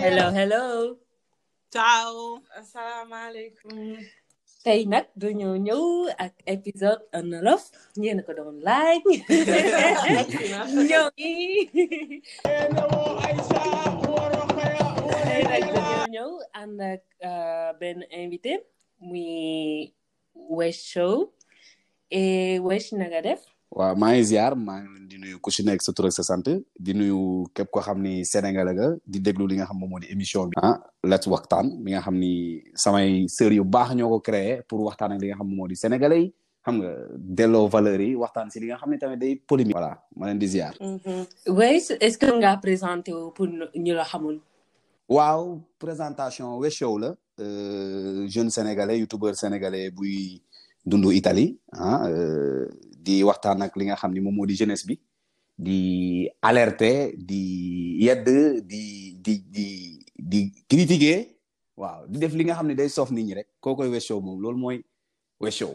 hello hello ciao asalaamaaleykum tey nag dañoo ñëw ak épisode en wolof ñeen ko doon laaj ñëw yi tey nag dañoo ñëw ànd ak euh, benn invité muy Wesh Show et Wesh na nga def. waaw maa ngi ziar maa ngi leen di nuyu ku si nekk sa tur ak sa sant di nuyu képp koo xam ni Sénégal nga di déglu li nga xam moom moo di émission bi. ah Let's Waxtaan mi nga xam ni samay sœur yu baax ñoo ko créé pour waxtaan ak li nga xam moom moo di sénégalais yi xam nga delloo valeur yi waxtaan si li nga xam ne tamit day polémique. voilà ma leen di ziar. Wesh est-ce que nga présenté wu pour ñu la xamul. waaw présentation Wesh Show la jeune sénégalais youtubeur sénégalais buy dund Italie ah di waxtaan ak li nga xam ni moom moo di jeunesse bi di alerter di yedd di di di di critiquer waaw di def li nga xam ne day soof nit ñi rek koo koy Wes Show moom loolu mooy we show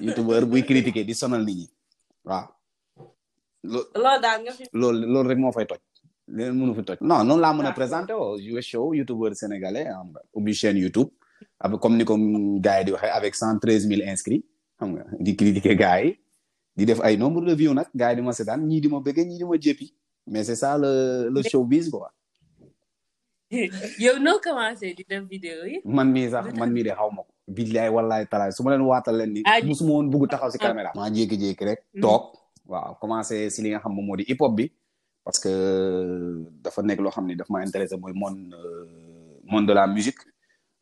youtubeur buy critiquer di sonal nit ñi waaw loolu daal nga fi loolu loolu rek moo fay toj leen mënu fi toj non noonu laa mën a présenté woo we show youtubeur sénégalais xam nga ubbi chaîne youtube ab comme ni ko gars yi di waxee avec cent treize mille inscrits xam nga di critiquer gars yi di def ay nombre de views nag gars yi di ma seetaan ñii di ma bëggee ñii di ma jéppi mais c'est ça le le showbiz quoi yow noo commencé di def vidéo yi. man mii sax man mii de xaw ma ko. billaay wallaay talaay su ma leen waatal leen ni. Ah, musuma woon bugg taxaw si ah. caméra. maa jékki-jékki rek. Mm. toog waaw commencé si li nga xam moom moo di hip hop bi. parce que euh, dafa nekk loo xam ne daf ma intéressé mooy monde euh, monde de la musique.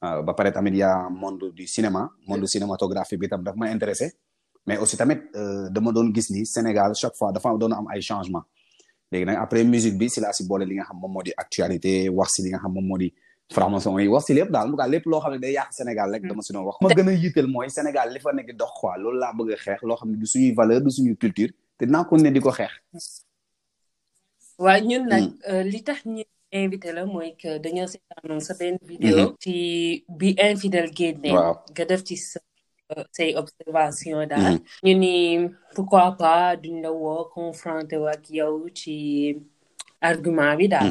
Euh, ba pare tamit yaa monde du cinéma monde cinématographie bi tam daf ma intéressé. mais aussi tamit euh, dama doon gis ni Sénégal chaque fois dafa doon am ay changement léegi nag après musique bi si laa si boole li nga xam moom moo di actualité wax si li nga xam moom moo di franc-maçon yi wax si lépp daal en tout cas lépp loo xam ne day yàq Sénégal rek dama si doon wax ma gën a yitteel mooy Sénégal li fa nekk dox quoi loolu laa bëgg a xeex loo xam ne du suñuy valeur du suñuy culture te dinaa ko ne di ko xeex waa ñun nag euh, li tax ñu invité la mooy que dañoo seetaanoon sa benn vidéo ci bi infidèle génne waaw nga def ci sa euh, say observation daal ñu ni pourquoi pas duñ la woo confronté wu ak yow ci argument bi daal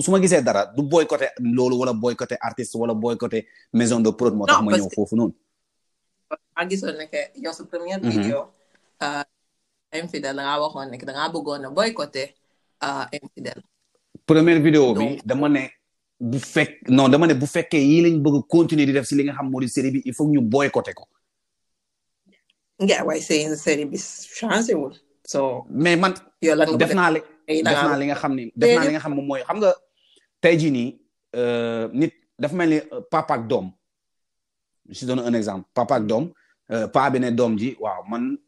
su ma gisee dara du boycotté loolu wala boycotté artiste wala boycotté maison de prod moo tax ma ñëw foofu noonu. maa gisoon ne que yow sa première mhm. vidéo. Euh, infidèle da ngaa waxoon ne da ngaa bëggoon a boycotté euh, infidèle. première vidéo bi dama ne. bu fekk non dama ne bu fekkee yii lañ bëgg continuer di def si li nga xam moo di série bi il faut ñu boycotté ko. nga waaye seen série bi changé wul so mais man yow lan nga def naa li Ay, def naa li nga xam ni def naa li nga xam moom mooy xam nga tey jii nii euh, nit dafa mel ni euh, papa ak doom je te donne un exemple papa ak doom euh, paa bi ne doom ji waaw man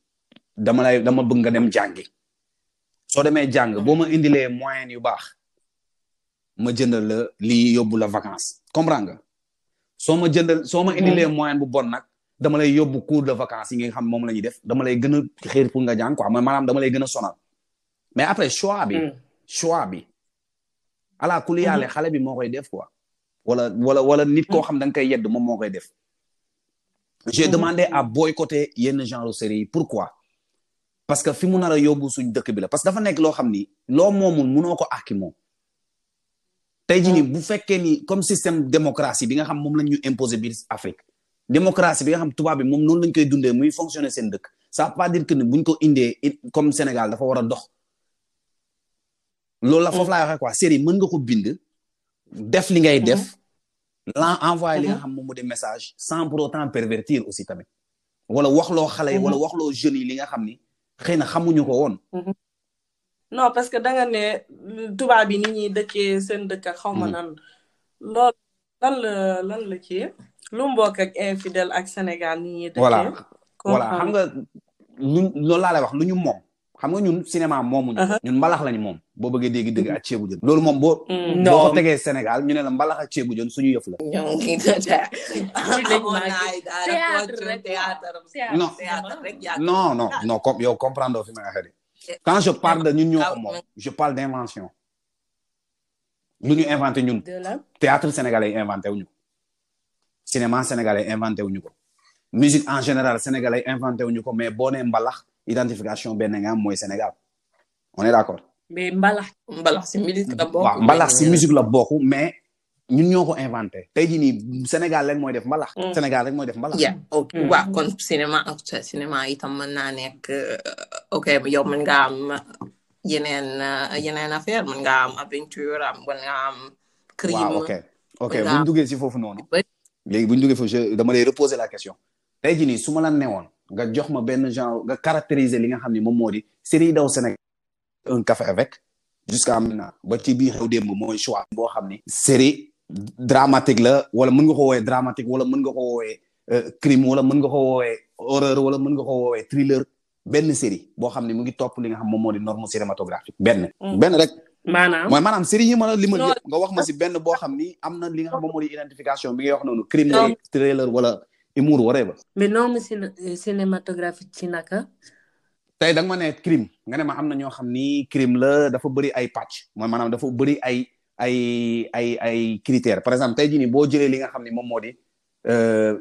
dama lay dama bëgg nga dem jàngi soo demee jàng boo ma indilee moyen yu baax ma jëndal la lii yóbbu la vacances comprends nga soo ma jëndal soo ma indilee moyen bu bon nag dama lay yóbbu cours de vacances yi nga xam moom la ñuy def dama lay gën a xéer pour nga jàng quoi mooy maanaam dama lay gën a sonal mais après choix bi mm. choix bi ala kuli yàlla mm-hmm. xale bi moo koy def quoi wala wala wala nit koo mm. xam da nga koy yedd moom moo koy def j'ai mm-hmm. demandé à boycotter yenn genre série yi pourquoi parce que fi mu nar a yóbbu suñ dëkk bi la parce que dafa nekk loo xam ni loo moomul munoo ko àkki moom tey jii nii bu fekkee ni comme système démocratie bi nga xam moom lañ ñu imposer biir Afrique démocratie bi nga xam tubaab bi moom noonu lañ koy dundee muy fonctionner seen dëkk ça veut pas dire que ni buñ ko indee comme Sénégal dafa war a dox. loolu la foofu laay waxee quoi série mën nga ko bind. def li ngay def. lan envoyé li nga xam moom mu di message sans pour autant pervertir aussi tamit. wala waxloo xale yi wala waxloo jeunes yi li nga xam ni xëy na xamuñu ko woon. non parce que danga ne tubaab yi ni ñuy dëkkee seen dëkk ak xaw ma nan loolu lan la lan la ci lu mbokk ak infidèle ak Sénégal ni ñuy voilà dëkkee voilà xam nga lu loolu laa lay wax lu ñu moom xam nga ñun cinéma moomuñu Aha. ñun mbalax lañu moom boo bëggee dégg dëgg ak ceebu jën loolu moom boo Mm. boo ko Non. tegee Sénégal ñu ne la mbalax ak ceebu jën suñu yëf la ñoo ngi tëdda amoon naa ay daara théâtre rek théâtre théâtre non théâtre rek yaa non non non comme yow comprendre fi affaire yi quand je parle de ñun ñoo ko moom je parle d' invention lu ñu inventé ñun théâtre sénégalais yi inventé wuñu ko cinéma sénégalais inventé wuñu ko musique en général sénégalais inventé wuñu ko mais boo nee mbalax identification benn nga am mooy Sénégal on est d' accord mais mbalax mbalax si musique la bokk waaw mbalax si musique la bokk mais ñun ñoo ko inventé tey jii nii Sénégal rek mooy def mbalax. Mm. Sénégal rek mooy def mbalax. yeah ok mm. waaw kon cinéma ak cinéma itam mën naa nekk euh, ok yow mën nga am yeneen euh, yeneen affaire mën nga am aventure am mën nga am. crime waaw ok ok bu ñu duggee si foofu noonu. léegi bu ñu duggee foofu je dama lay reposer la question. tey jii nii su ma la newoon nga jox ma benn genre nga caractériser li nga xam ne moom moo di série daw Sénégal. un café avec jusqu'à maintenant ba ci bii xew démb mooy choix boo xam ni série dramatique la wala mën nga ko woowee dramatique wala mën nga ko woowee euh, crime wala mën nga ko woowee horreur wala mën nga ko woowee thriller benn série boo xam ne mu ngi topp li nga xam moom moo di norme cinématographique benn mm. benn rek maanaam mooy maanaam série yi ma la limal yëpp nga wax ma si benn boo xam ni am na li nga xam moom moo di identification bi ngay wax noonu crime wala thriller wala humour waree ba mais norme cinématographique ci naka tey da nga ma ne crime nga ne ma am na ñoo xam ni crime la dafa bëri ay pàcc mooy maanaam dafa bëri ay ay ay ay critères par exemple tey jii nii boo jëlee li nga xam ni moom moo di euh,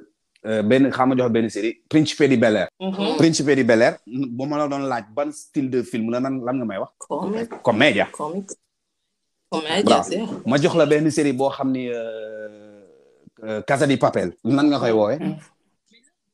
euh, benn xam ma jox benn série Principe di Bel Air. Mhm. Principe di Bel Air bu ma la doon laaj ban style de film la nan lan nga may wax. comédia comédia. comédia ma jox la benn série boo xam ni euh, Casa di Papel nan nga koy woowee. Mhm.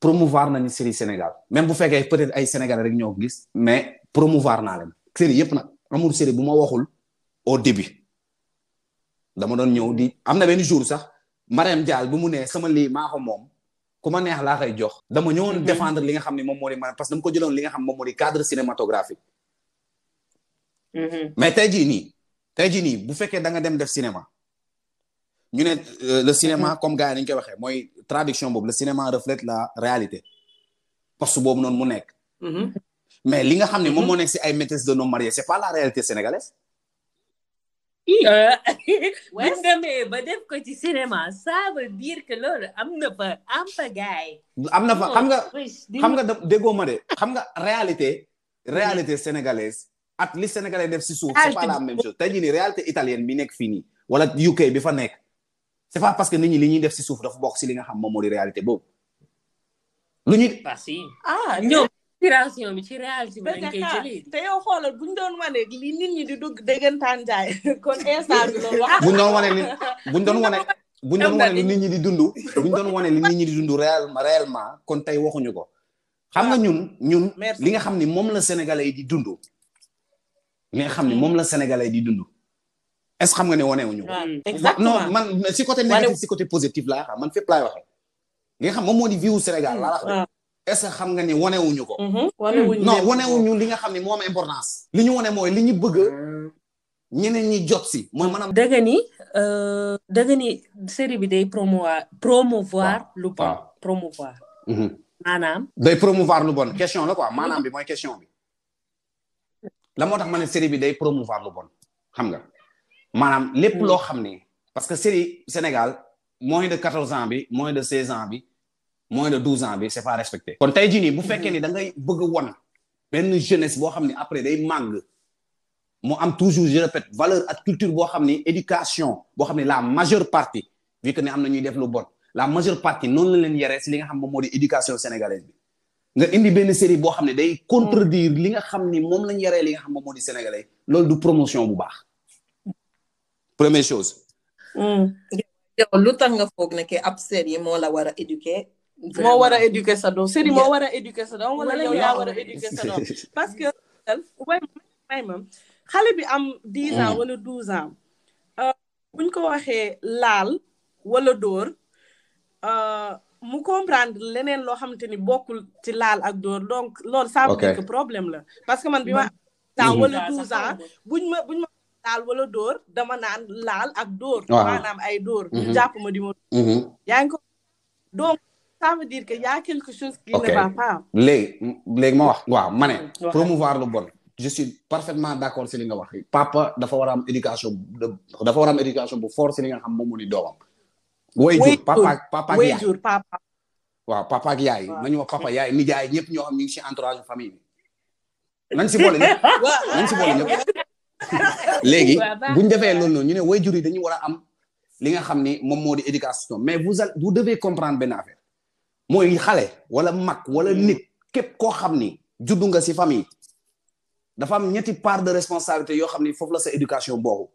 promouvoir nañu série Sénégal même bu fekkee peut-être ay Sénégalais rek ñoo gis mais promouvoir naa leen série yëpp nag amul série bu ma waxul au début dama doon ñëw di am na benn jour sax Mariam Dial bu mu nee sama lii maa ko moom ku ma neex laa koy jox dama ñëwoon mhm. défendre li nga xam ne moom moo di Mariam parce que dama ko jëloon li nga xam moom moo di cadre cinématographique mhm. mais tey jii nii tey jii nii bu fekkee da nga dem def cinéma ñu ne euh, le cinéma mm-hmm. comme gars yi ni ñu koy waxee mooy traduction boobu le cinéma reflète la réalité poste boobu noonu mu nekk. Mm-hmm. mais li nga xam ne moom moo mm-hmm. nekk si ay maîtresses de homme mariés c'est pas la réalité sénégalaise. Euh, bu ñu demee ba def ko ci cinéma ça veut dire que loolu am na fa am fa gars yi. am na fa xam nga xam nga déggoo ma de xam nga réalité. réalité sénégalaise. ak li sénégalais def si suuf c'est pas la même chose tey jii nii réalité italienne bi nekk fii nii wala UK bi fa nekk c'est pas parce que nit ñi li ñuy def si suuf dafa bokk si li nga xam moom moo di réalité boobu lu ñuy ah si ah ñoom inspiration bi ci réalité bi lañ koy jëlee te yow xoolal bu ñu doon wane li nit ñi di dugg dëggantaan jaay kon instant bi loolu wax bu ñu doon wane li bu ñu doon wane bu ñu doon wane li nit ñi di dund bu ñu doon wane li nit ñi di dund réellement réellement kon tey waxuñu ko xam nga ñun ñun li nga xam ni moom la sénégalais yi di dund li nga xam ni moom la sénégalais yi di dund est-ce xam nga ne wane wuñu exactement non man si côté négatif si côté positif laa xam man fépp laay waxee li nga xam moom moo di viwu Sénégal laa wax ah. est-ce que xam nga ne wane wuñu ko mm-hmm. non wane wuñu li nga xam ne moom importance li ñu wane mooy li ñu bëgg ñeneen ñi jot si mooy maanaam. dëgg ni euh, dëgg ni série bi day promouvoir promouvoir lu bon promouvoir. Mhm. maanaam. day promouvoir lu bon question la quoi maanaam bi mooy question bi. la moo tax ma ne série bi day promouvoir lu bon xam nga maanaam lépp hmm. loo xam ne parce que série Sénégal moins de quatorze ans bi moins de seize ans bi moins de douze ans bi c'est pas respecté. kon tey jii nii bu fekkee ni hmm. da ngay bëgg a won benn jeunesse boo xam ne après day màgg. mu am toujours je répète valeur ak culture boo xam ni éducation boo xam ne la majeure partie vu que ne am na ñuy def lu bon la majeure partie noonu la leen yaree si li nga xam moom moo di éducation sénégalaise bi nga indi benn série boo xam ne day contredire li nga xam ni moom lañ yaree li nga xam moom moo di sénégalais loolu du promotion bu baax première chose. Hmm. yow lu tax nga foog ne que ab série moo la war a éduquer. moo war a éduquer sa doom série moo war a éduquer sa doom wala yow yaa war a éduquer sa doom parce que. may ma xale bi am dix ans hmm. wala douze ans. Euh, buñ ko waxee laal wala dóor. Euh, mu comprendre leneen loo xamante ni bokkul ci laal ak dóor donc loolu ça veut dire que problème la parce que man bi ma ans wala douze ans buñ ma buñ ma laal wala dóor dama naan laal ak dóor maanaam ay dóor ñu mhm. jàpp ma di ma mhm. yaa ngi ko donc ça veut dire que y a quelque chose qui ne va pas léegi léegi ma wax waaw ma ne promouvoir lu bon je suis parfaitement d'accord si li nga wax papa dafa war a am éducation dafa war a am éducation bu fort si li nga xam moom mu ni doomam way jur papa papa way jur papa waaw papa ak yaay nañu wax papa yaay nijaay ñëpp ñoo xam ñu ngi si entourage famille bi nañ si boole ñëpp nañ si boole ñëpp léegi buñ defee loolu noonu ñu ne way jur yi dañu war a am li nga xam ni moom moo di éducation mais vous vous devez comprendre benn affaire mooy xale wala mag wala mm. nit képp koo xam ni juddu nga si famille dafa am ñetti part de responsabilité yoo xam ni foofu la sa éducation boobu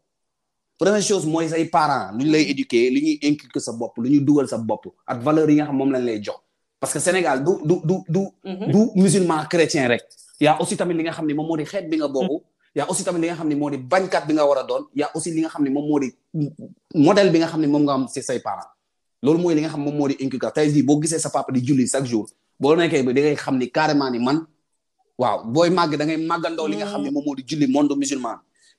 première chose mooy say parents lu ñu lay éduquer lu ñuy inculquer sa bopp lu ñuy dugal sa bopp ak valeur yi nga xam moom lañ lay jox parce que Sénégal du du du du mhm. du musulman chrétien rek yaa aussi tamit li nga xam ne moom moo di xeet bi nga bokk mhm. yaa aussi tamit li nga xam ne moo di bañkat bi nga war a doon yaa aussi li nga xam ne moom moo di modèle bi nga xam ne moom nga am si say parents loolu mooy li nga xam moom moo di inculquer tey jii boo gisee sa papa di julli chaque jour boo nekkee ba da ngay xam ni carrément ni man waaw booy màgg da ngay màggandoo li nga xam ne mm. moom moo di julli monde musulman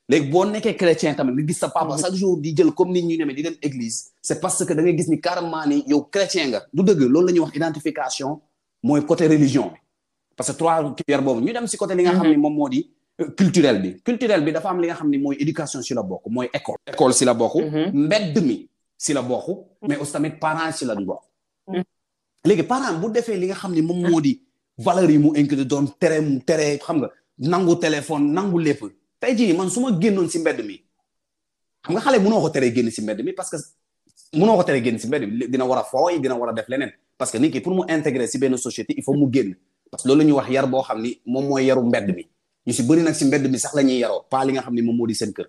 léegi boo nekkee chrétien tamit nga gis sa papa mm. chaque jour di jël comme nit ñu demee di dem église c'est parce que da ngay gis ni carrément ni yow chrétien nga du dëgg loolu la ñuy wax identification mooy côté religion bi parce que trois pierres boobu ñu dem si côté li nga xam ne mm-hmm. moom moo di euh, culturel bi culturel bi dafa am li nga xam ne mooy éducation si la bokk mooy école école si la bokk mm-hmm. mbedd mi si la bokk mais aussi tamit parents si la bokk mm-hmm. léegi parent bu defee li nga xam ne moom moo di valeur yi mu inculqué doon tere mu tere xam nga nangu téléphone nangu lépp tey jii man su ma génnoon si mbedd mi xam nga xale mënoo ko teree génn si mbedd mi parce que mënoo ko teree génn si mbedd mi dina war a fooy dina war a def leneen parce que nit ki pour mu intégrer si benn société il faut mu génn parce que loolu la ñuy wax yar boo xam ni moom mooy yaru mbedd mi ñu si bëri nag si mbedd mi sax la ñuy yaroo pas li nga xam ni moom moo di seen kër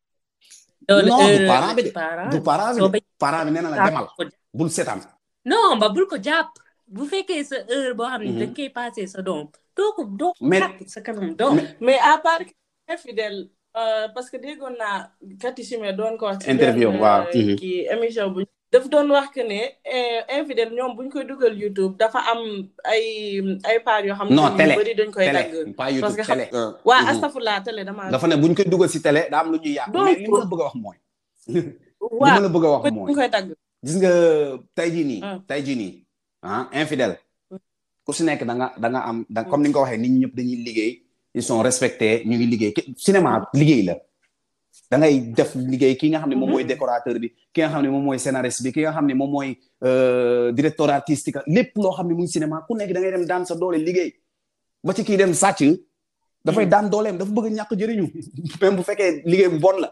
non du parent bi de du parent bi de parent bi nee na la demal bul seetaan non ba bul ko jàpp bu fekkee sa heure boo xam ne da koy passé sa doom doo ko doo ko jàpp sa kanam doom mais à part infidèle parce que déggoon naa Kati Chimé doon ko wax interview waaw kii émission bu daf doon wax que ne eh, infidèle ñoom buñ koy dugal YouTube dafa am ay ay paar yoo xam ne non télé bëri dañ koy dagg pas YouTube télé ah. waa mhm. astafurlaa télé dama dafa ne buñ koy dugal si télé daa am lu ñuy yàq mais li ma la bëgg a wax mooy li ma la bëgg a wax mooy koy dagg gis nga tey jii nii ah. tey jii nii ah infidèle mm. ku si nekk da nga da nga am da comme ni nga ko waxee nit ñi ñëpp dañuy liggéey ils sont respectés ñu ngi liggéey cinéma liggéey la da ngay def liggéey ki nga xam ne moom mooy mm-hmm. décorateur bi ki nga xam ne moom mooy scénariste bi ki nga xam ne moom mooy euh, directeur artistique lépp loo xam ne muy cinéma ku nekk da ngay dem daan sa doole liggéey ba ci kii dem sàcc dafay daan dooleem dafa bëgg ñàkk jëriñu même bu fekkee liggéey bu bon la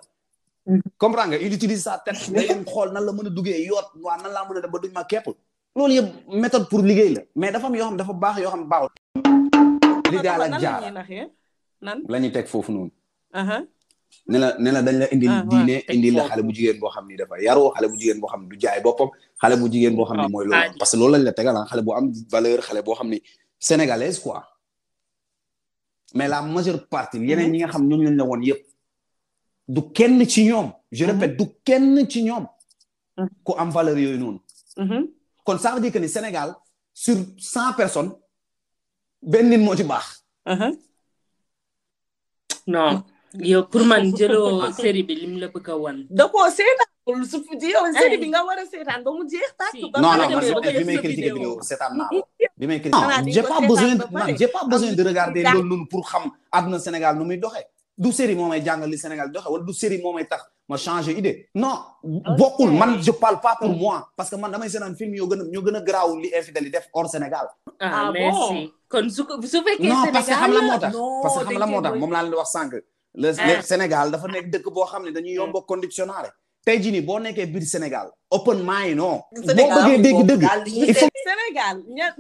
comprends nga il utilise sa tête day dem xool nan la mën a duggee yoot waa nan laa mën a def ba duñ ma kepp loolu yëpp méthode pour liggéey la mais dafa am yoo xam dafa baax yoo xam baaxul li daal ak jaar nan la ñuy teg foofu noonu ne la ne la dañ la indil ah, diine indil la xale bu jigéen boo xam ni dafa yaru xale bu jigéen boo xam du jaay boppam xale bu jigéen boo xam ni ah, mooy loolu parce que loolu lañ la tegal ah, xale bu am valeur xale boo xam ni sénégalaise quoi mais la majeure partie yeneen ñi nga xam ñooñu lañ la woon yëpp du kenn ci ñoom je mhm. répète du kenn ci ñoom mhm. ku am valeur yooyu noonu mhm. kon ça veut dire que ni Sénégal sur cent personnes benn nit moo ci baax non yow pour man jëloo série bi lim la bëgg a wan. da koo seetaan su yow série bi nga war a seetaan ba mu jeex tàkk. ba non non man bi may critiquer vidéo seetaan naa ko. bi may critiquer non j'ai pas besoin man j'ai pas besoin de regarder loolu noonu pour xam àdduna Sénégal nu muy doxee. du série moo may jàngal li Sénégal doxee wala du série moo may tax. ma changé idée. non bokkul man je parle pas pour moi parce que man damay seetaan film yoo gën a ñoo gën a garaaw li infidèle def hors Sénégal. ah, ah merci kon su ko su fekkee non parce que xam la moo tax parce que xam la moo tax moom laa leen wax sànq. le ah. Sénégal dafa nekk dëkk boo xam ne dañuy yomb a conditionné. tey jii nii boo nekkee biir Sénégal open mind non. boo bëggee dégg dëgg. il faut Sénégal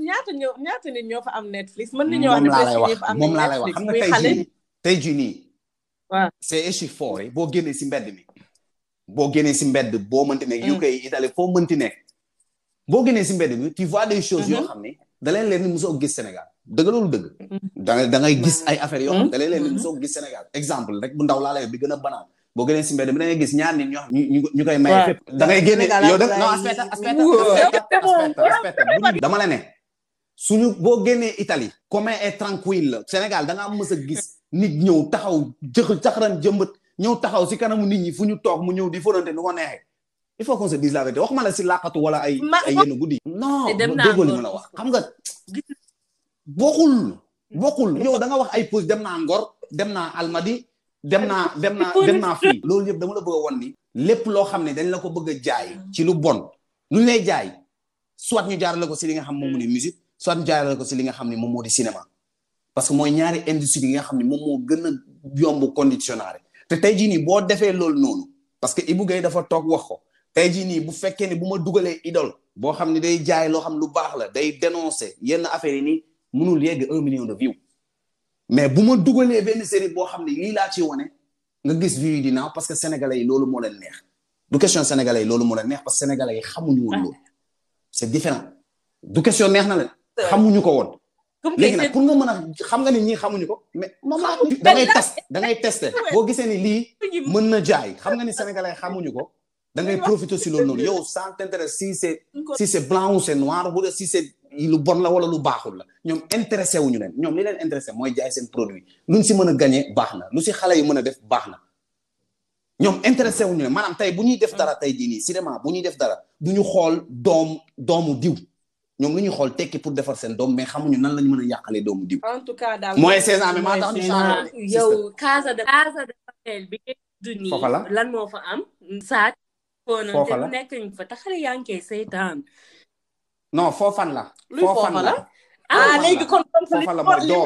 ñaata ñoo ñaata nit ñoo fa am Netflix. mën nañoo wax ne moom laa lay wax moom laa lay wax xam nga tey jii nii tey jii nii waaw c'est échi fort boo génnee si mbedd mi boo génnee si mbedd boo mënti nekk mm. UK Italie foo mënti nekk boo génnee si mbedd mi tu vois des choses yoo mm-hmm. xam ne da leen leen ni mosoo gis Sénégal dëgg loolu dëgg mm-hmm. da da ngay gis ay affaires yoo xam mm-hmm. da leen leen ni mosoo gis Sénégal exemple rek bu ndaw laa lay bi gën a banaan boo génnee si mbedd mi da ngay gis ñaar nit ñoo xam ñu ñu koy maye fépp da ngay génne yow def non aspetta aspetta aspetta dama la ne suñu boo génnee Italie commun et tranquille la Sénégal da nga am mës a gis nit ñëw taxaw jëx caxaran jëmbat ñëw taxaw si kanamu nit ñi fu ñu toog mu ñëw di fóonante nu ko neexee il faut qu'on se dise la vérité waxuma la si làqatu wala ay Ma- ay yenn guddi non Te dem naa déggoo li ma la Ngor. wax xam nga bokkul bokkul yow da nga wax ay pause dem naa Ngor dem naa Almadi dem naa dem naa dem naa fii loolu yëpp dama la bëgg a wan ni lépp loo xam ne dañ la ko bëgg a jaay ci lu bon lu ñu lay jaay soit ñu jaarale ko si li nga xam moom mu ne musique soit ñu jaarale ko si li nga xam ne moom moo di cinéma parce que mooy ñaari industrie yi nga xam ne moom moo gën a yomb conditionnaire te tey jii nii boo defee loolu noonu parce que Ibou Guèye dafa toog wax ko tey jii nii bu fekkee ne bu ma dugalee idole boo xam ne day jaay loo xam lu baax la day dénoncer yenn affaires yi nii mënul yegg un million de vues mais bu ma dugalee benn série boo xam ne lii laa ci wane nga gis vues yi di naaw parce que sénégalais yi loolu moo leen neex du question sénégalais yi loolu moo leen neex parce que sénégalais yi xamuñu woon loolu c'est différent du question neex na leen xamuñu ko woon léegi nag pour nga mën a xam nga ni ñii xamuñu ko mais moom laa da ngay test da ngay testé boo gisee ni lii mën na jaay xam nga ni sénégalais xamuñu ko da ngay profité si loolu noonu yow sans t'intérêt si c'est si c'est blanc ou c'est noir ou si c'est lu bon la wala lu baaxul la ñoom intéressé wuñu leen ñoom li leen intéressé mooy jaay seen produit luñ si mën a gagné baax na lu si xale yi mën a def baax na ñoom intéressé wuñu ne maanaam tey bu ñuy def dara tey jii nii cinéma bu ñuy def dara du ñu xool doom doomu diw ñoom lu ñuy xool tekki pour defar seen doom mais xamuñu nan lañu mën a yàqalee doomu diw. en tout cas daal mooy seen amee maa tax ñu changé. yow Casa de Casa de Papel bi ngeen tudd nii. foofa la lan moo fa am. saa foofa la nekk ñu fa taxale yaa ngi koy seetaan. non foofan la. luy foofan la ah léegi kon foofan la mooy doo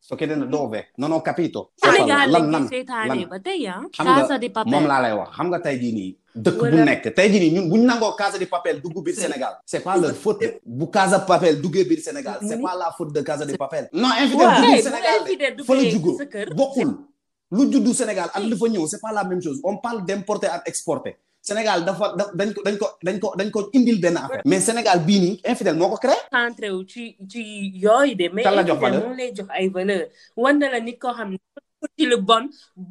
soo ko dana doo bee non non capito. foofan la lan lan lan ah. xam nga moom laa lay wax xam nga tey jii nii. dëkk bu nekk tey jii nii ñun bu ñu nangoo Casa de Papel dugg biir Sénégal. c' est pas leur faute bu Casa de Papel duggee biir Sénégal c' est pas la faute de Casa de Papel. non invité dugg Sénégal de fa la jugoo bokkul. lu juddu Sénégal ak lu fa ñëw c'est pas la même chose on parle d'importer ak exporter Sénégal dafa dañ ko dañ ko dañ ko dañ ko indil benn affaire. mais Sénégal bii nii infidèle moo ko créé. centré wu ci ci yooyu de. mais infidèle moo lay jox ay valeur wan na la nit koo xam ne ci lu bon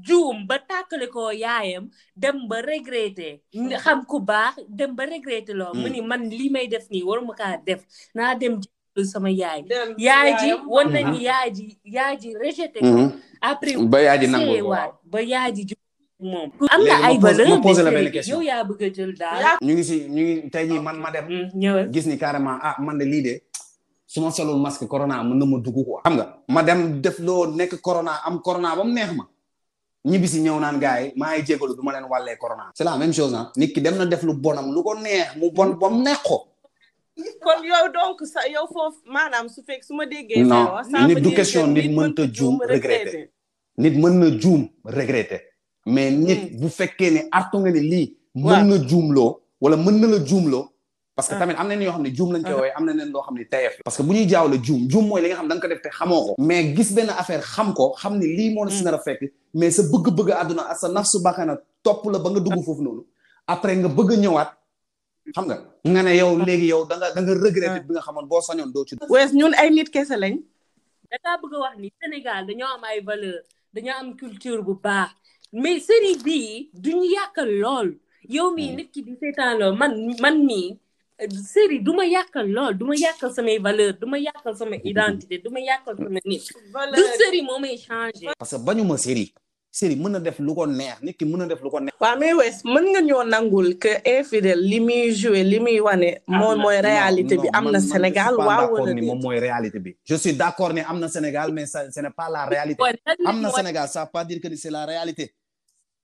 juum ba tàkkale koo yaayam dem ba regretter xam ku baax dem ba regretter loo. mu hmm. ni man lii may def nii waruma kaa def naa dem. sama yaay yaay ji wan nañ ni yaay ji yaay ji rejeté ko mhm. après ba yaay ji nangu waat ba yaay ji moom am na ay valeur ma posé la benn question yow yaa bëgg a jël daal ñu ngi si ñu ngi tey jii man ma dem mm, gis ni carrément ah man de lii de su ma solul masque corona mën na ma dugg quoi xam nga ma dem def loo nekk corona am corona ba mu neex ma ñibbi si ñëw naan gars yi maa ngi jégalu du ma leen wàllee corona. c'est la même chose ah nit ki dem na def lu bonam lu ko neex mu bon ba mu neex ko. kon yow donc sa yow foofu maanaam su fekk su ma déggee. non nit du question nit mënta juum regretter nit mën na juum regretter mais nit hmm. bu fekkee ne artu nga ne lii. mën na juumloo wala mën na la juumloo. parce que ah. tamit am na ñoo xam ne juum lañ koy ah. wooye am na leen loo xam ne tayef parce que bu ñuy jaaw la juum juum mooy li nga xam da nga ko def te xamoo ko mais gis benn affaire xam ko xam ne lii moo la si hmm. nar a fekk mais sa bëgg-bëgg àdduna ak sa naf su bàkkana topp la ba nga dugg foofu noonu après nga bëgg a ñëwaat xam nga nga ne yow léegi yow da nga da nga regretté ah. bi nga xamoon boo sañoon doo ci wees ñun ay nit kese lañ da ngaa bëgg a wax ni Sénégal dañoo am ay valeur dañoo am culture bu baax mais série bii duñu yàqal lool yow mii hmm. nit ki di seetaan lool man man mii série du ma yàqal lool du ma yàqal samay valeur du ma yàqal sama identité du ma yàqal sama nit du série moo may changé parce que bañu ma série série mën na def lu ko neex nit ki mën na def lu ko neex. waaw mais wees mën nga ñoo nangul que infidèle li muy joué li muy wane. moom mooy réalité bi am na Sénégal waaw wala ni moom mooy réalité bi. je suis d'accord ne am na Sénégal mais ça ce n'est pas la réalité am na Sénégal ça veut pas dire que ni c'est la réalité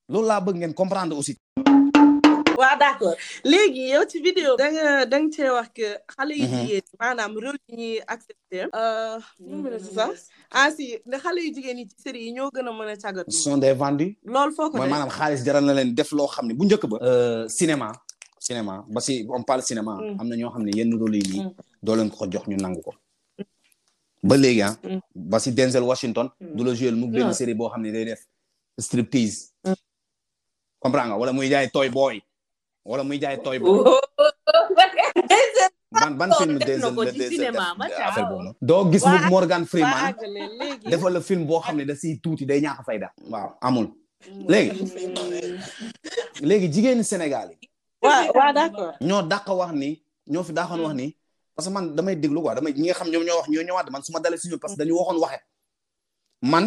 loolu laa bëgg ngeen comprendre aussi waa d'accord léegi yow ci vidéo da nga da nga cee wax que xale yu mhm. jigéen ñi maanaam rôle yi ñuy accepté euh, ñu mën a si sax ah si ne xale yu jigéen yi ci série yi ñoo gën a mën a càggatu sont des vendus loolu foo ko mooy maanaam xaalis jaral na leen def loo xam ne bu njëkk ba euh, cinéma cinéma ba si on parle cinéma mm. am na ñoo xam ne yenn rôle yi nii mm. doo leen ko jox ñu nangu ko. ba léegi ah. Mm. ba si Denzel Washington. Mm. du la joué mu benn série boo xam ne day def striptease. Mm. comprends nga wala muy jaay toy boy. wala muy jaay toy boy. ban ban film Denzel Denzel affaire boobu noonu. doo gis mu Morgan Freeman defal la film boo xam ne da siy tuuti day ñàkk fayda. waaw amul. léegi léegi jigéenu Sénégal yi. waaw waaw d'accord. ñoo dàq wax ni. ñoo fi daaxoon wax hmm. ni parce que man damay déglu quoi damay ñi nga xam ñoom ñoo wax ñoo ñëwaat man su ma dalee si ñoom parce que dañu waxoon waxe man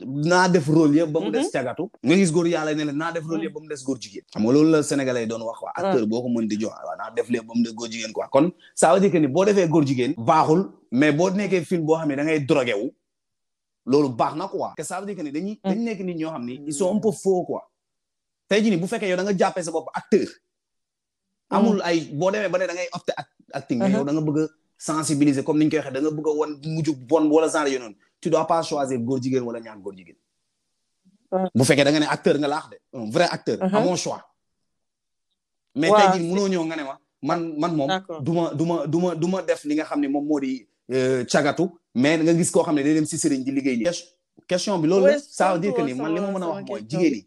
naa def rôle yëpp ba mu des mhm. cagatu nga gis góor yàlla ne la naa def rôle yëpp ba mu des góor jigéen xam nga loolu la sénégalais doon wax quoi ah. acteur boo ko mën di jox waaw naa def lépp ba mu des góor jigéen quoi kon ça veut dire que ni boo defee góor jigéen baaxul mais boo nekkee film boo xam ne da ngay drogué wu loolu baax na quoi que ça veut dire que ni dañuy mm. dañ nekk nit ñoo xam ni ils sont un peu faux quoi tey jii ni bu fekkee yow da nga jàppee sa bopp acteur amul ay boo demee ba ne da ngay opté ak acting mais yow da nga bëgg a sensibiliser comme ni ñu koy waxee da nga bëgg a wan mujj bon wala genre yu noonu tu dois pas choisir góor jigéen wala ñaar góor jigéen bu fekkee da nga ne acteur nga laax de un vrai acteur amoo choix mais tey jii mënoo ñëw nga ne ma man man moom du ma du ma du ma du ma def li nga xam ne moom moo di cagatu mais nga gis koo xam ne day dem si sëriñ di liggéey nii question bi loolu ça veut dire que ni man li ma mën a wax mooy jigéen yi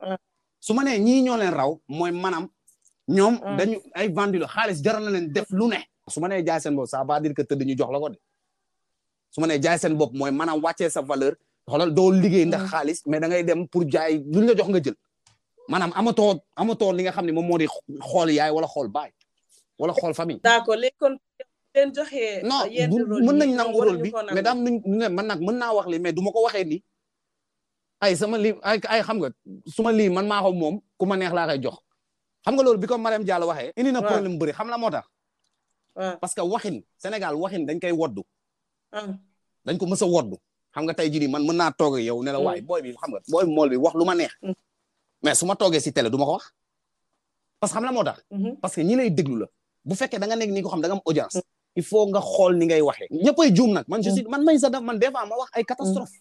ah. su ma nee ñii ñoo leen raw mooy maanaam ñoom ah. dañu ay vendu la xaalis jaral na leen def lu ne su ma nee jaay seen bopp ça veut dire que tëdd ñu jox la ko de su ma nee jaay seen bopp mooy maanaam wàccee sa valeur xoolal doo liggéey ndax ah. xaalis mais da ngay dem pour jaay lu ñu la jox nga jël maanaam amatoo amatoo li nga xam ne moom moo di xool yaay wala xool baay wala xool famille. d'accord léegi kon leen joxee. non mën nañ nangu rôle bi mais daam nuñ ne man nag mën naa wax li mais du ma ko waxee nii. ay sama lii ay ay xam nga suma lii man maa ko moom ku ma neex laa koy jox xam nga loolu bi ko Mariam Diallo waxee indi na problème bëri xam la moo tax parce que waxin Sénégal waxin dañ koy woddu dañ ko mës a woddu xam nga tey jii nii man mën naa toog yow ne la waay booy bi xam nga booy mool bi wax lu ma neex mais su ma toogee si télé du ma ko wax parce que xam la moo tax parce que ñi lay déglu la bu fekkee da nga nekk ni ko xam da nga am audience il faut nga xool ni ngay waxee ñëppay juum nag man je suis man may sa def man des fois ma wax ay catastrophe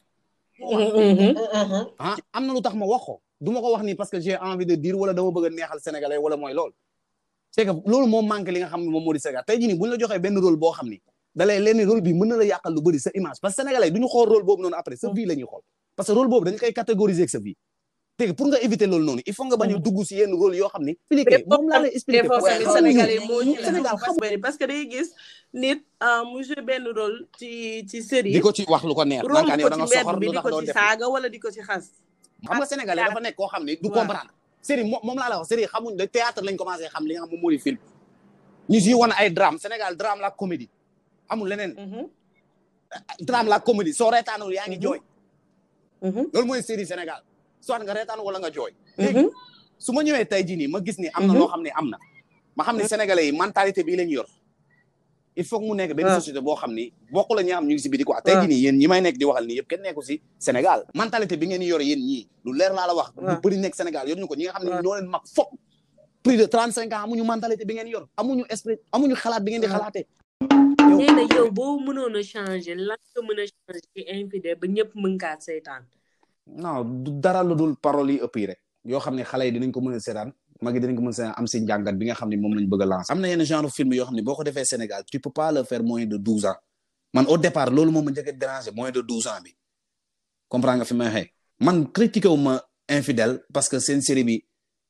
ah am na lu tax ma wax ko du ma ko wax nii parce que j'ai envie de dire wala dama bëgg a neexal sénégalais wala mooy lool c'est que loolu moo manqué li nga xam ne moom moo di Sénégal tey jii nii bu ñu la joxee benn rôle boo xam ni da lay leen rôle bi mën na la yàqal lu bëri sa image parce que sénégalais du ñu xool rôle boobu noonu après sa vie la ñuy xool parce que rôle boobu dañ koy catégoriser ak sa vie dégg pour nga éviter loolu noonu il faut nga bañ a mm. dugg si yenn rôle yoo xam ni. expliqué moom laa lay expliqué. Sénégal yi moo ñu Sénégal xamuñu parce que day gis nit euh, mu joué benn rôle ci ci série. di ko ci wax lu ko neex. rôle ko ci mbedd bi di ko ci saaga wala di ko ci xas. xam nga sénégalais dafa nekk koo xam ne du comprendre. série moom laa la wax série xamuñ de théâtre lañ commencé xam li nga xam moom moo di film. ñu siy wan ay drame Sénégal drame la comédie amul leneen. Mm-hmm. drame la comédie soo reetaanul yaa ngi mhm. jooy mhm. loolu mooy série Sénégal soit nga reetaan wala nga jooy mhm. léegi su ma ñëwee tey jii nii ma gis ni am na loo xam ne am na ma xam ne sénégalais yi mentalité bii la ñu yor il faut mu nekk benn ah. société boo xam ni bokk la ñi am ñu ngi si biti quoi tey ah. jii nii yéen ñi may nekk di waxal nii yëpp kenn nekku si Sénégal mentalité bi ngeen yor yéen ñii lu leer laa la wax bu ah. bëri nekk Sénégal yor ñu ko ñi nga xam ne ñoo leen mag fop plus de trente cinq ans amuñu mentalité bi ngeen yor amuñu esprit amuñu xalaat bi ngeen di xalaatee nee na yow boo mënoon a changé lan nga mën a changé ci infidèle ba ñëpp mën kaa seetaan non du dara lu dul paroles yi ëpp yi rek yoo xam ne xale yi dinañ ko mën a seetaan mag yi dinañ ko mën a seetaan am si njàngat bi nga xam ne moom lañ bëgg a lancer am na yenn genre film yoo xam ne boo ko defee Sénégal tu peux pas le faire moins de douze ans man au départ loolu moom ma njëkk a déranger moins de douze ans bi comprends nga fi may waxee man critiqué wu ma infidèle parce que seen série bi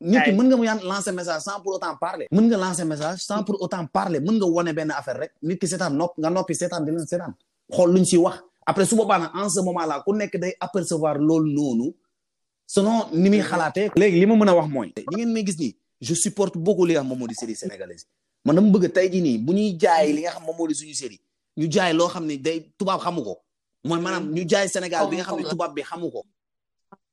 nit ki mën nga mu yaan lancer message sans pour autant parler mën nga lancer message sans pour autant parler mën nga wone benn affaire rek nit ki seetaan nopp nga noppi seetaan dina seetaan xool luñ si wax après su boobaa nag en ce moment là ku nekk day apercevoir loolu noonu selon ni muy xalaatee léegi li ma mën a wax mooy li ngeen may gis nii je supporte beaucoup li nga xam moom moo di série sénégalaise man dama bëgg tey jii nii bu ñuy jaay li nga xam moom moo di suñu série ñu jaay loo xam ne day tubaab xamu ko mooy maanaam ñu jaay Sénégal bi nga xam ne tubaab bi xamu ko.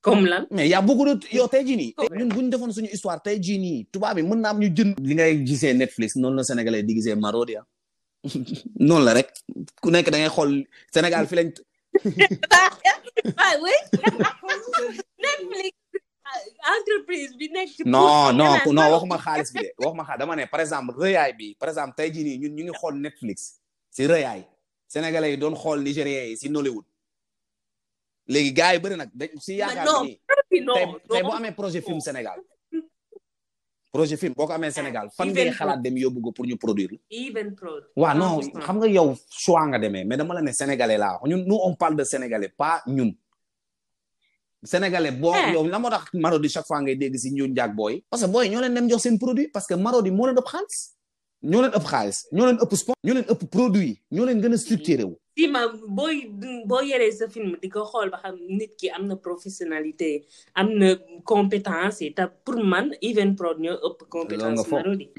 comme lan mais y' a beaucoup de yow tey jii nii. ñun bu ñu defoon suñu histoire tey jii nii tubaab bi mën na am ñu jënd. li ngay gisee Netflix noonu la Sénégalais di gisee Marodi ah. noonu la rek ku nekk da ngay xool Sénégal fi lañ. ah oui Netflix entreprise bi nekk ci. non non non waxuma xaalis bi de waxuma xaalis dama ne par exemple rëyaay bi par exemple tey jii nii ñun ñu ngi xool Netflix si rëyaay. sénégalais yi doon xool nigériens yi si Nollywood léegi gars yi bëri nag dañ si yaakaar ni tey boo amee projet film Sénégal projet film boo ko amee Sénégal ah, fan ngay xalaat dem yóbbu ko pour ñu produire la waaw non ah, xam nga yow choix nga demee mais dama la ne sénégalais laa wax ñun nous on parle de sénégalais pas ñun sénégalais boo eh. yow la moo tax Marodi chaque fois ngay dégg si ñun njaag booy parce que booy ñoo leen dem jox seen produit parce que Marodi moo leen dëpp xaalis ñoo leen ëpp xaalis ñoo leen ëpp sport ñoo leen ëpp produit ñoo leen gën a structuré wu. si ma booy boo yoree sa film di ko xool ba xam nit ki am na professionnalité am na compétence yi te pour man Even Prod ñoo ëpp compétence Marodi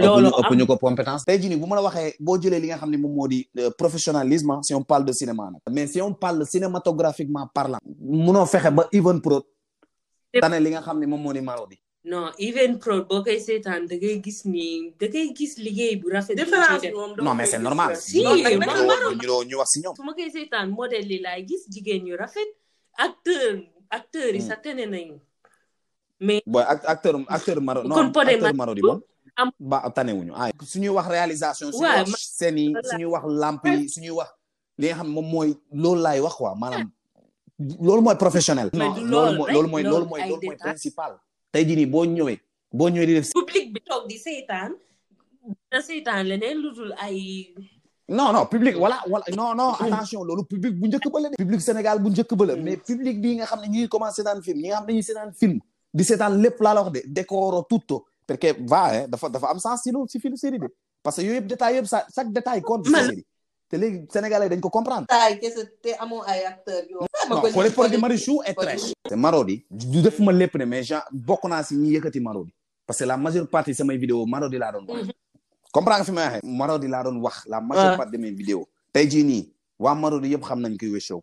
loolu ëpp ñu ko compétence tey jii nii bu ma la waxee boo jëlee li nga xam ne moom moo di euh, professionnalisme si on parle de cinéma nag mais si on parle cinématographiquement parlant munoo fexe ba Even Prod tane li nga xam ne moom moo di Marodi non even pro boo koy seetaan da ngay gis ni da ngay gis liggéey bu rafet. différence moom non mais c'est normal. si ñu wax si ñoom. su ma koy seetaan modèle yi laay gis jigéen ñu rafet acteur acteur yi hmm. sa tene nañu. mais booy acteur acteur maro non acteur maro di moom. am ba tanewuñu ah. suñuy wax réalisation. suñuy wax scène yi suñuy wax lamp yi suñuy wax. li nga xam moom mooy loolu laay wax quoi maanaam loolu mooy professionnel. non loolu mooy loolu mooy loolu mooy loolu mooy principal. tey jii nii boo ñëwee boo ñëwee di def. public bi toog di seetaan na seetaan leneen lu dul ay. non non public wala wala non non attention loolu public bu njëkk ba la de. public Sénégal bu njëkk ba la mais public bii nga xam ne ñu ngi commencé seetaan film ñi nga xam ne ñu ngi seetaan film di seetaan lépp laa la wax de décoro tutto perché va eh dafa dafa am sens si loolu si film série de. parce que yooyu yëpp détail yëpp sa chaque détail compte ci série te léegi sénégalais dañ ko comprendre taay kese te amoo ay acteurs yoo non pour les produits Marichou est très cher te Marodi du def ma lépp ne mais genre bokk naa si ñi yëkkati Marodi parce que la majeure partie samay vidéo Marodi laa doon wax comprends nga fi may waxee Marodi laa doon wax la majeure Ouais. partie de mes vidéos tey jii nii waa Marodi yëpp xam nañ kuy Wes Show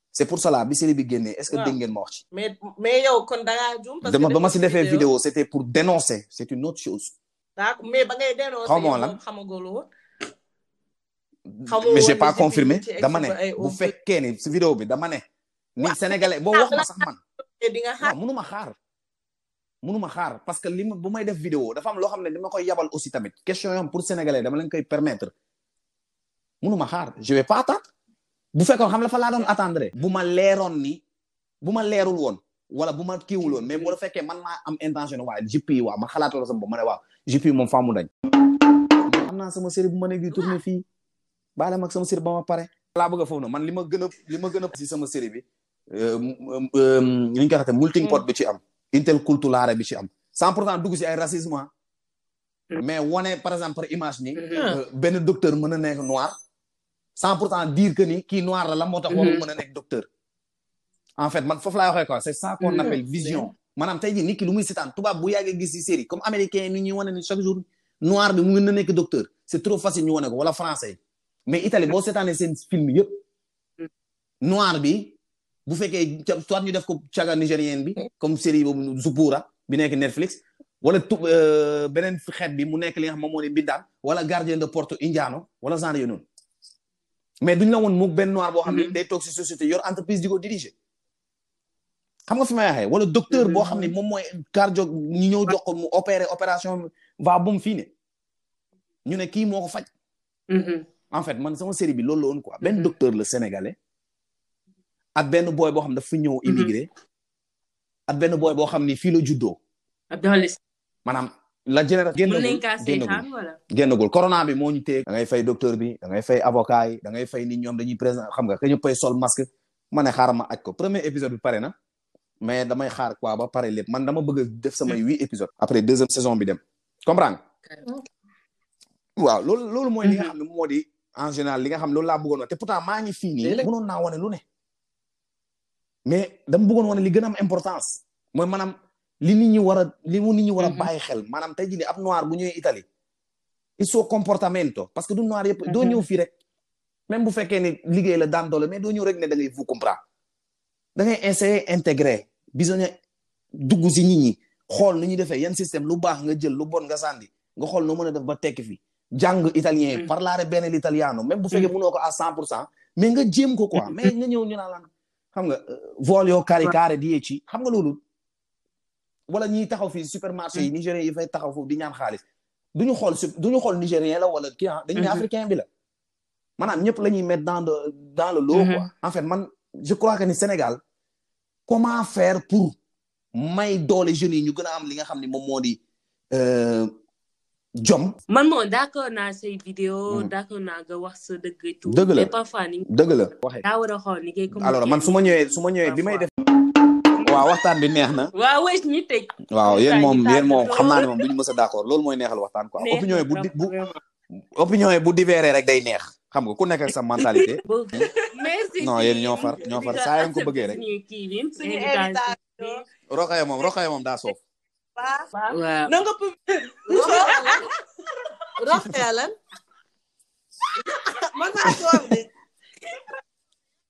c'est pour cela bi série bi génnee est-ce que Waaw. dégg ngeen ma wax ci mais mais yow kon da ngaa juum. parce que dama ba ma si defee vidéo. vidéo c'était pour dénoncer c'est une autre chose daa ko- mais ba ngay dénoncé. Xaw ma woon yow lan. xamagoo lu woon. Xamoo mais j'ai woon pas ni si confirmé biir ci dama ne expo ay bu ouvre. fekkee ni si vidéo bi dama ne ni sénégalais boo wax ma sax man te di nga xaar. waaw mënuma xaar mënuma xaar parce que li ma bu may def vidéo dafa am loo xam ne dama koy yabal aussi tamit question yoo xam pour sénégalais dama leen koy permettre mënuma xaar je vais pas attendre bu fekkoon xam la fa laa doon attendre bu ma leeroon ni bu ma leerul woon wala bu ma kiiwul woon mais bu la fekkee man maa am intention ne waaye GP waaw ma xalaat la sama bopp ma ne waaw GP moom faa mu dañ am naa sama série bu ma nekk di tourné fii baale mag sama série ba ma pare laa bëgg a foofu noonu man li ma gën a li ma gën a si sama série bi euh, euh, ni ñu koy waxee melting pot bi ci am interculturale bi ci am cent pour cent dugg si ay racisme ah. mm. mais wane par exemple par image ni mm-hmm. euh, benn docteur mën a nekk noir cent pour cent dire que ni kii noir la la moo tax warul mm-hmm. mën a nekk docteur en fait man foofu laay waxee quoi c'est ça qu'on mm-hmm. appelle vision maanaam tey jii nit ki lu muy seetaan tubaab bu yàggee gis ci série comme américain ni ñuy wane ni chaque jour noir bi mu ngi na nekk docteur c'est trop facile ñu wane ko wala français mais Italie boo seetaanee seen film yëpp noir bi bu fekkee soit ñu def ko caga nigérienne bi comme série boobu Zupura bi nekk Netflix wala tu euh, beneen xeet bi mu nekk li nga xam moom moo ne mbindaan wala gardien de porte indiano wala genre yooyu noonu mais duñ la woon mu benn noir boo xam ne mm-hmm. day toog si société yor entreprise di ko diriger xam nga fi may waxee wala docteur boo xam ne mm-hmm. moom mooy cardio ñu ñëw jox ko mu opéré opération va bum fii ne ñu ne kii moo ko faj Mm-hmm. en fait man sama série bi loolu la woon quoi benn mm-hmm. docteur la sénégalais ak benn booy boo xam dafa ñëw mm-hmm. immigré ak benn booy boo xam ni fii la juddoo maanaam la général génnagul génnagul corona bi moo ñu téye da ngay fay docteur bi da ngay fay avocat yi da ngay fay nit ñoom dañuy présent xam nga ka ñëppay sol masque ma ne xaaral ma aj ko premier épisode bi pare na mais damay xaar quoi ba pare lépp man dama bëgg a def samay huit épisodes après deuxième saison bi dem comprendre waaw loolu loolu mooy li nga xam ne moo di en général li nga xam ne loolu laa bëggoon wax te pourtant maa ngi fii nii Léeg-léeg- mënoon naa wane lu ne mais dama bëggoon wane li gën a am importance mooy maanaam li nit ñi war a li mu nit ñi war a Mhm. bàyyi xel maanaam tey jii nii ab noir bu ñëwee Italie il suo comportamento parce que du noir yëpp doo Mhm. ñëw fii rek même bu fekkee ne liggéey la daan doole mais doo ñëw rek ne da ngay vous comprendre da ngay essayer intégrer besoin dugg si nit ñi xool nu ñuy defee yan système lu baax nga jël lu bon nga sànni nga xool noo mën a def ba tekki fi jàng italien mm. parlare bene l'italiano même bu fekkee mm. mënoo ko à cent pour cent mais nga jéem ko quoi mais nga ñëw ñu naan lan xam nga euh, voglio caricare dieci xam nga loolu wala ñiy taxaw fii supermarché yi mm. nigérien yi fay taxaw foofu di ñaan xaalis duñu xool su duñu xool nigérien la wala kii ah dañu ne mm-hmm. africain bi la maanaam ñëpp la ñuy mettre dans le dans le lot quoi en fait man je crois que ni Sénégal comment faire pour may doole jeunes yi ñu gën a am li nga xam ne moom moo di euh, jom man moom d'accord naa say vidéo Mhm. d'accord naa nga wax sa dëgg et tout Dëgg la. mais parfois ni dëgg la waxee daa war a xool ni ngay communiquer alors man su ma ñëwee su ma ñëwee bi may def waaw waxtaan bi neex na waaw wees ñi tëj waaw yéen moom Waxtaan bi yéen moom tàggatoo. xam naa ne moom du ñu mës a d'accord loolu mooy neexal waxtaan quoi Neex opinion yi bu na di bu vraiment. opinion yi bu divéré rek day neex xam nga ku nekk ak sa mentalité. merci non yéen ñoo far ñoo far saa yéen ko bëggee rek. suñu invitation. Rokhaya moom Rokhaya moom daa soof. waaw na nga pub. Rokhaya lan. man maa soof de.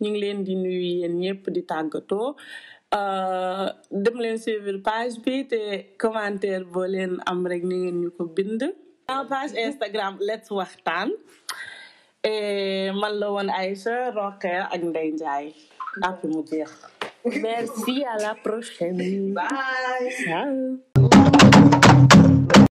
ñu ngi leen di nuyu yéen ñëpp di tàggatoo euh, dem leen suivre page bi te commentaire boo leen am rek ni ngeen ñu ko bind. en page Instagram let's waxtaan et man la woon Aïcha Roqe ak Ndeye Ndiaye après mu jeex. merci à la prochaine. bye.